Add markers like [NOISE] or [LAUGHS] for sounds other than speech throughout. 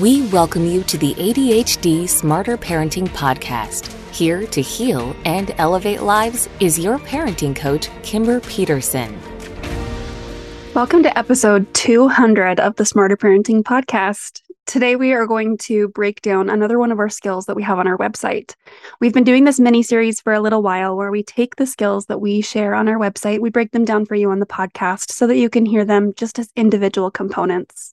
We welcome you to the ADHD Smarter Parenting Podcast. Here to heal and elevate lives is your parenting coach, Kimber Peterson. Welcome to episode 200 of the Smarter Parenting Podcast. Today, we are going to break down another one of our skills that we have on our website. We've been doing this mini series for a little while where we take the skills that we share on our website, we break them down for you on the podcast so that you can hear them just as individual components.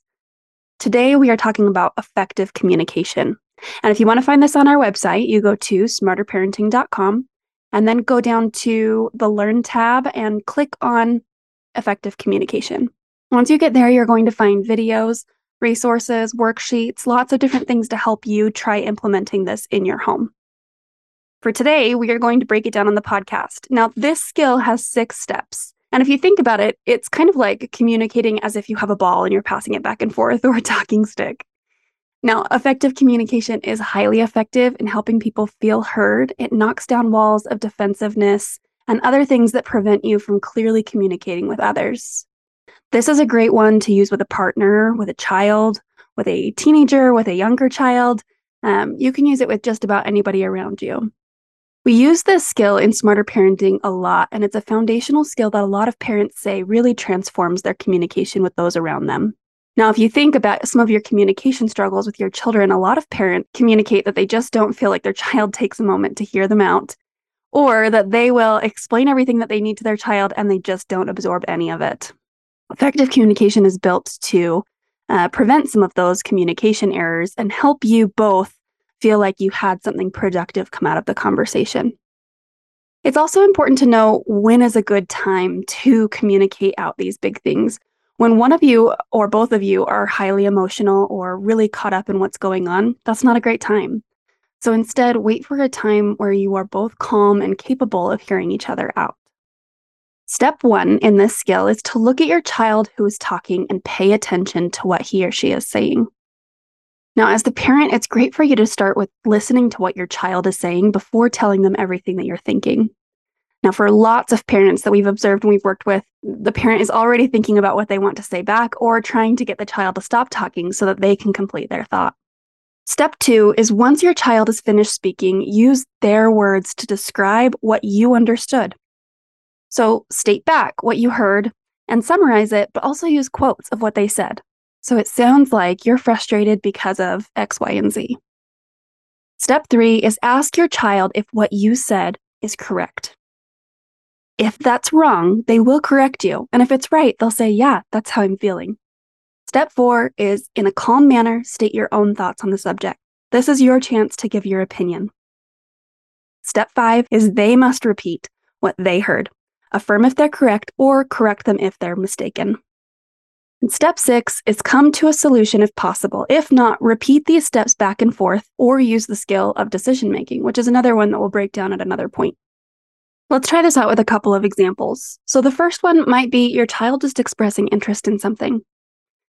Today, we are talking about effective communication. And if you want to find this on our website, you go to smarterparenting.com and then go down to the Learn tab and click on effective communication. Once you get there, you're going to find videos, resources, worksheets, lots of different things to help you try implementing this in your home. For today, we are going to break it down on the podcast. Now, this skill has six steps. And if you think about it, it's kind of like communicating as if you have a ball and you're passing it back and forth [LAUGHS] or a talking stick. Now, effective communication is highly effective in helping people feel heard. It knocks down walls of defensiveness and other things that prevent you from clearly communicating with others. This is a great one to use with a partner, with a child, with a teenager, with a younger child. Um, you can use it with just about anybody around you. We use this skill in smarter parenting a lot, and it's a foundational skill that a lot of parents say really transforms their communication with those around them. Now, if you think about some of your communication struggles with your children, a lot of parents communicate that they just don't feel like their child [LAUGHS] takes a moment to hear them out, or that they will explain everything that they need to their child and they just don't absorb any of it. Effective communication is built to uh, prevent some of those communication errors and help you both feel like you had something productive come out of the conversation. It's also important to know when is a good time to communicate out these big things. When one of you or both of you are highly emotional or really caught up in what's going on, that's not a great time. So instead, wait for a time where you are both calm and capable of hearing each other out. Step one in this skill is to look at your child who is talking and pay attention to what he or she is saying. Now, as the parent, it's great for you to start with listening to what your child is saying before telling them everything that you're thinking. Now, for lots of parents that we've observed and we've worked with, the parent is already thinking about what they want to say back or trying to get the child to stop talking so that they can complete their thought. Step two is once your child is finished speaking, use their words to describe what you understood. So state back what you heard and summarize it, but also use quotes of what they said. So it sounds like you're frustrated because of X, Y, and Z. Step three is ask your child if what you said is correct. If that's wrong, they will correct you. And if it's right, they'll say, Yeah, that's how I'm feeling. Step four is in a calm manner, state your own thoughts on the subject. This is your chance to give your opinion. Step five is they must repeat what they heard. Affirm if they're correct or correct them if they're mistaken. Step six is come to a solution if possible. If not, repeat these steps back and forth or use the skill of decision making, which is another one that we'll break down at another point. Let's try this out with a couple of examples. So the first one might be your child just expressing interest in something.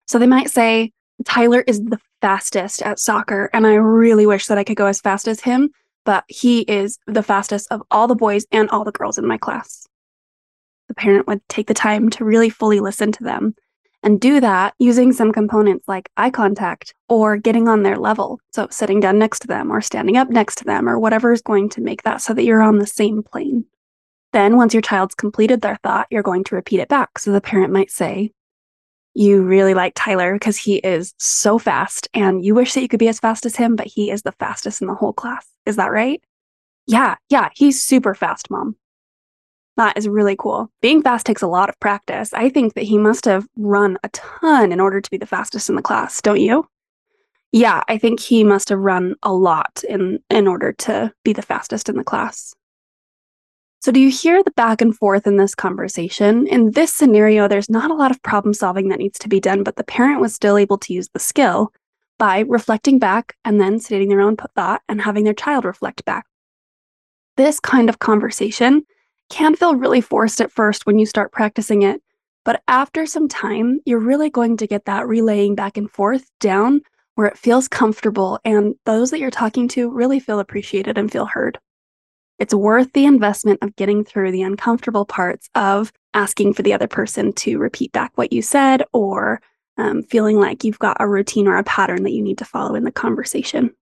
So they might say, Tyler is the fastest at soccer, and I really wish that I could go as fast as him, but he is the fastest of all the boys and all the girls in my class. The parent would take the time to really fully listen to them and do that using some components like eye contact or getting on their level. So sitting down next to them or standing up next to them or whatever is going to make that so that you're on the same plane. Then, once your child's completed their thought, you're going to repeat it back. So the parent might say, You really like Tyler because he is so fast, and you wish that you could be as fast as him, but he is the fastest in the whole class. Is that right? Yeah, yeah, he's super fast, mom. That is really cool. Being fast takes a lot of practice. I think that he must have run a ton in order to be the fastest in the class, don't you? Yeah, I think he must have run a lot in in order to be the fastest in the class. So do you hear the back and forth in this conversation? In this scenario, there's not a lot of problem solving that needs to be done, but the parent was still able to use the skill by reflecting back and then stating their own thought and having their child reflect back. This kind of conversation can feel really forced at first when you start practicing it. But after some time, you're really going to get that relaying back and forth down where it feels comfortable and those that you're talking to really feel appreciated and feel heard. It's worth the investment of getting through the uncomfortable parts of asking for the other person to repeat back what you said or um, feeling like you've got a routine or a pattern that you need to follow in the conversation.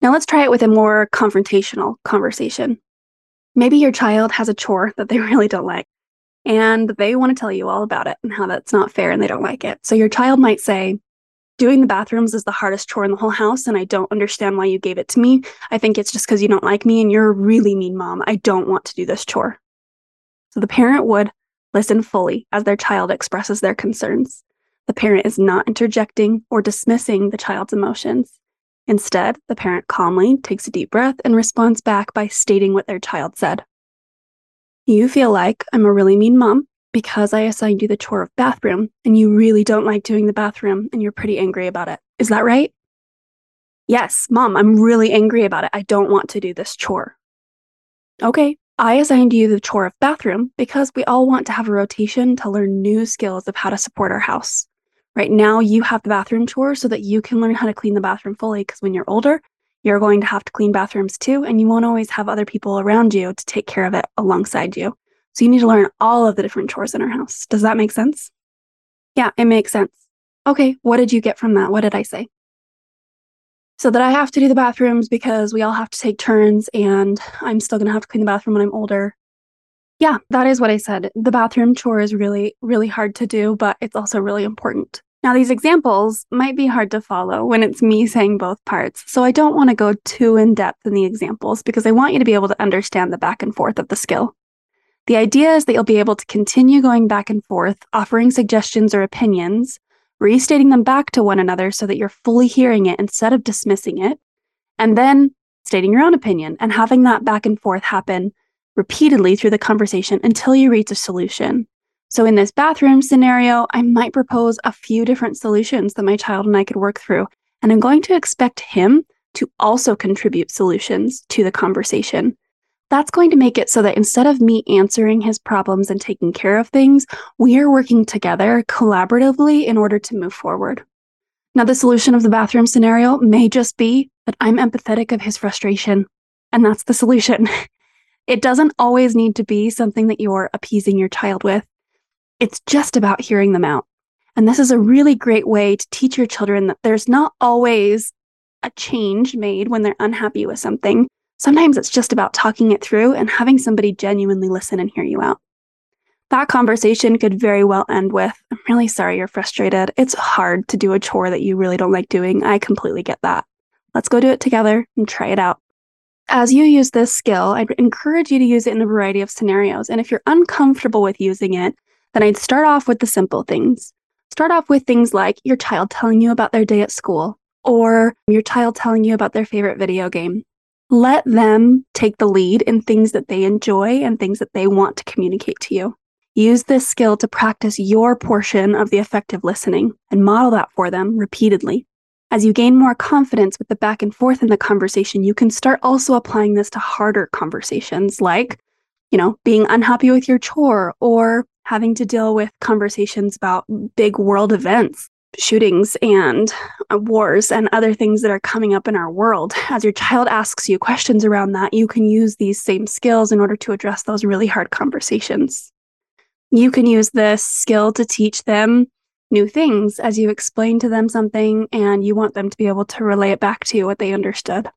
Now let's try it with a more confrontational conversation. Maybe your child has a chore that they [LAUGHS] really don't like and they want to tell you all about it and how that's not fair and they don't like it. So your child might say, Doing the bathrooms is the hardest chore in the whole house, and I don't understand why you gave it to me. I think it's just because you don't like me and you're a really mean mom. I don't want to do this chore. So the parent would listen fully as their child expresses their concerns. The parent is not interjecting or dismissing the child's emotions. Instead, the parent calmly takes a deep breath and responds back by stating what their child said. You feel like I'm a really mean mom because I assigned you the chore of bathroom and you really don't like doing the bathroom and you're pretty angry about it. Is that right? Yes, mom, I'm really angry about it. I don't want to do this chore. Okay, I assigned you the chore of bathroom because we all want to have a rotation to learn new skills of how to support our house. Right now, you have the bathroom chore so that you can learn how to clean the bathroom fully because when you're older, you're going to have to clean bathrooms too, and you won't always have other people around you to take care of it alongside you. So you need to learn all of the different chores in our house. Does that make sense? Yeah, it makes sense. Okay, what did you get from that? What did I say? So that I have to do the bathrooms because we all have to take turns and I'm still going to have to clean the bathroom when I'm older. Yeah, that is what I said. The bathroom chore is really, really hard to do, but it's also really important. Now, these examples might be hard to follow when it's me saying both parts, so I don't want to go too in depth in the examples because I want you to be able to understand the back and forth of the skill. The idea is that you'll be able to continue going back and forth, offering suggestions or opinions, restating them back to one another so that you're fully hearing it instead of dismissing it, and then stating your own opinion and having that back and forth happen repeatedly through the conversation until you reach a solution. So, in this bathroom scenario, I might propose a few different solutions that my child and I could work through. And I'm going to expect him to also contribute solutions to the conversation. That's going to make it so that instead of me answering his problems and taking care of things, we are working together collaboratively in order to move forward. Now, the solution of the bathroom scenario may just be that I'm empathetic of his frustration, and that's the solution. [LAUGHS] It doesn't always need to be something that you're appeasing your child with. It's just about hearing them out. And this is a really great way to teach your children that there's not always a change made when they're unhappy with something. Sometimes it's just about talking it through and having somebody genuinely listen and hear you out. That conversation could very well end with I'm really sorry you're frustrated. It's hard to do a chore that you really don't like doing. I completely get that. Let's go do it together and try it out. As you use this skill, I'd encourage you to use it in a variety of scenarios. And if you're uncomfortable with using it, then I'd start off with the simple things. Start off with things like your child telling you about their day at school or your child telling you about their favorite video game. Let them take the lead in things that they enjoy and things that they want to communicate to you. Use this skill to practice your portion of the effective listening and model that for them repeatedly. As you gain more confidence with the back and forth in the conversation, you can start also applying this to harder conversations like, you know, being unhappy with your chore or having to deal with conversations about big world events, shootings and uh, wars and other things that are coming up in our world. As your child asks you questions around that, you can use these same skills in order to address those really hard conversations. You can use this skill to teach them new things as you explain to them something and you want them to be able to relay it back to you what they understood.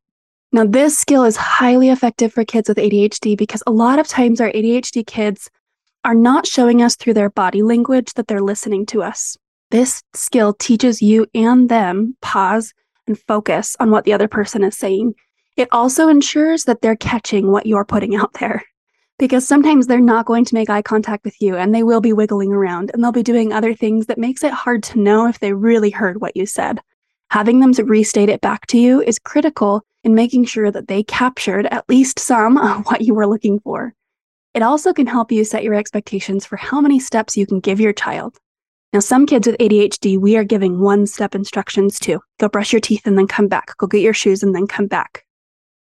Now, this skill is highly effective for kids with ADHD because a lot of times our ADHD kids are not showing us through their body language that they're listening to us. This skill teaches you and them pause and focus on what the other person is saying. It also ensures that they're catching what you're putting out there because sometimes they're not going to make eye contact with you and they will be wiggling around and they'll be doing other things that makes it hard to know if they really heard what you said. Having them restate it back to you is critical in making sure that they captured at least some of what you were looking for. It also can help you set your expectations for how many steps you can give your child. Now, some kids with ADHD, we are giving one step instructions to go brush your teeth and then come back, go get your shoes and then come back.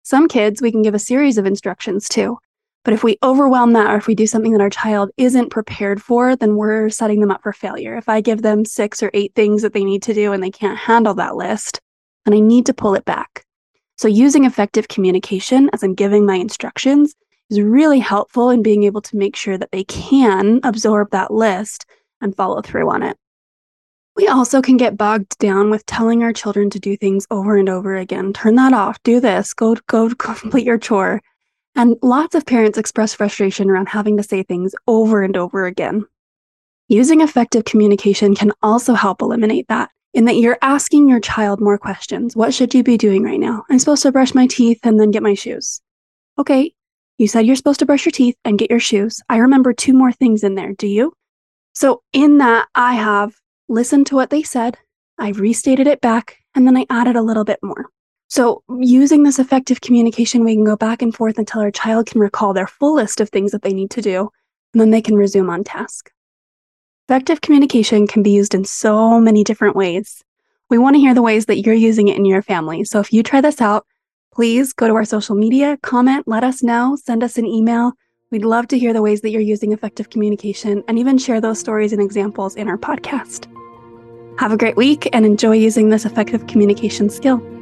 Some kids, we can give a series of instructions to. But if we overwhelm that or if we do something that our child isn't prepared for, then we're setting them up for failure. If I give them six or eight things that they need to do and they can't handle that list, then I need to pull it back. So, using effective communication as I'm giving my instructions is really helpful in being able to make sure that they can absorb that list and follow through on it. We also can get bogged down with telling our children to do things over and over again. Turn that off, do this, go [LAUGHS] go complete your chore. And lots of parents express frustration around having to say things over and over again. Using effective communication can also help eliminate that, in that you're asking your child more questions. What should you be doing right now? I'm supposed to brush my teeth and then get my shoes. Okay, you said you're supposed to brush your teeth and get your shoes. I remember two more things in there. Do you? So, in that, I have listened to what they said, I restated it back, and then I added a little bit more. So, using this effective communication, we can go back and forth until our child can recall their full list of things that they need to do, and then they can resume on task. Effective communication can be used in so many different ways. We want to hear the ways that you're using it in your family. So, if you try this out, please go to our social media, comment, let us know, send us an email. We'd love to hear the ways that you're using effective communication and even share those stories and examples in our podcast. Have a great week and enjoy using this effective communication skill.